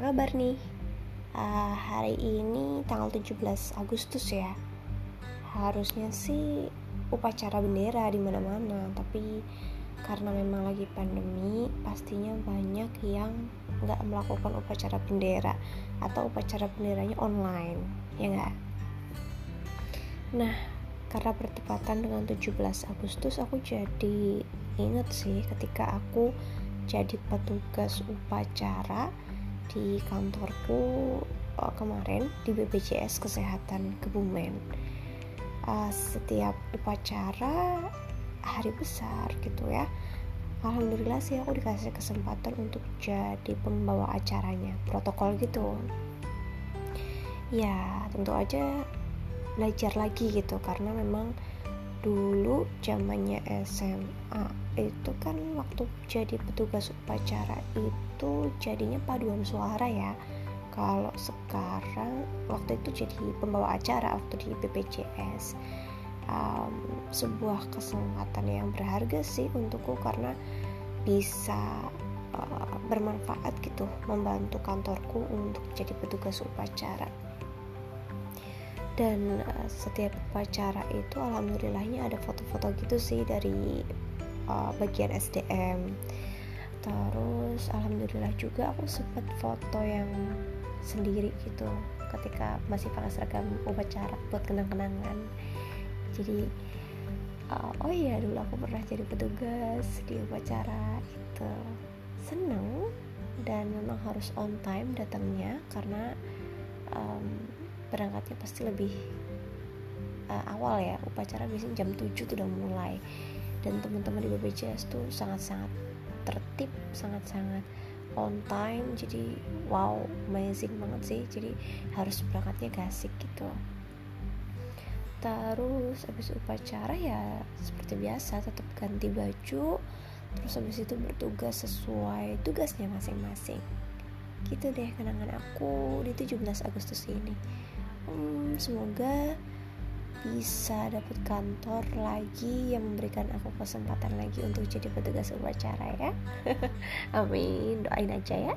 kabar nih? Uh, hari ini tanggal 17 Agustus ya. Harusnya sih upacara bendera di mana-mana, tapi karena memang lagi pandemi, pastinya banyak yang nggak melakukan upacara bendera atau upacara benderanya online, ya nggak? Nah, karena bertepatan dengan 17 Agustus, aku jadi inget sih ketika aku jadi petugas upacara di kantorku uh, kemarin di BPJS Kesehatan Kebumen. Uh, setiap upacara hari besar gitu ya. Alhamdulillah sih aku dikasih kesempatan untuk jadi pembawa acaranya, protokol gitu. Ya, tentu aja belajar lagi gitu karena memang dulu zamannya SMA itu kan waktu jadi petugas upacara itu jadinya paduan suara ya. Kalau sekarang waktu itu jadi pembawa acara waktu di BPJS um, sebuah kesempatan yang berharga sih untukku karena bisa uh, bermanfaat gitu membantu kantorku untuk jadi petugas upacara dan uh, setiap upacara itu alhamdulillahnya ada foto-foto gitu sih dari uh, bagian SDM terus alhamdulillah juga aku sempat foto yang sendiri gitu ketika masih pakai seragam upacara buat kenang-kenangan. Jadi uh, oh iya dulu aku pernah jadi petugas di upacara itu. Seneng dan memang harus on time datangnya karena um, berangkatnya pasti lebih uh, awal ya. Upacara biasanya jam 7 tuh udah mulai. Dan teman-teman di BPJS tuh sangat-sangat tertib sangat-sangat on time. Jadi wow amazing banget sih. Jadi harus berangkatnya gasik gitu. Terus habis upacara ya seperti biasa tetap ganti baju. Terus habis itu bertugas sesuai tugasnya masing-masing. Gitu deh kenangan aku di 17 Agustus ini hmm, semoga bisa dapat kantor lagi yang memberikan aku kesempatan lagi untuk jadi petugas upacara ya. Amin. Doain aja ya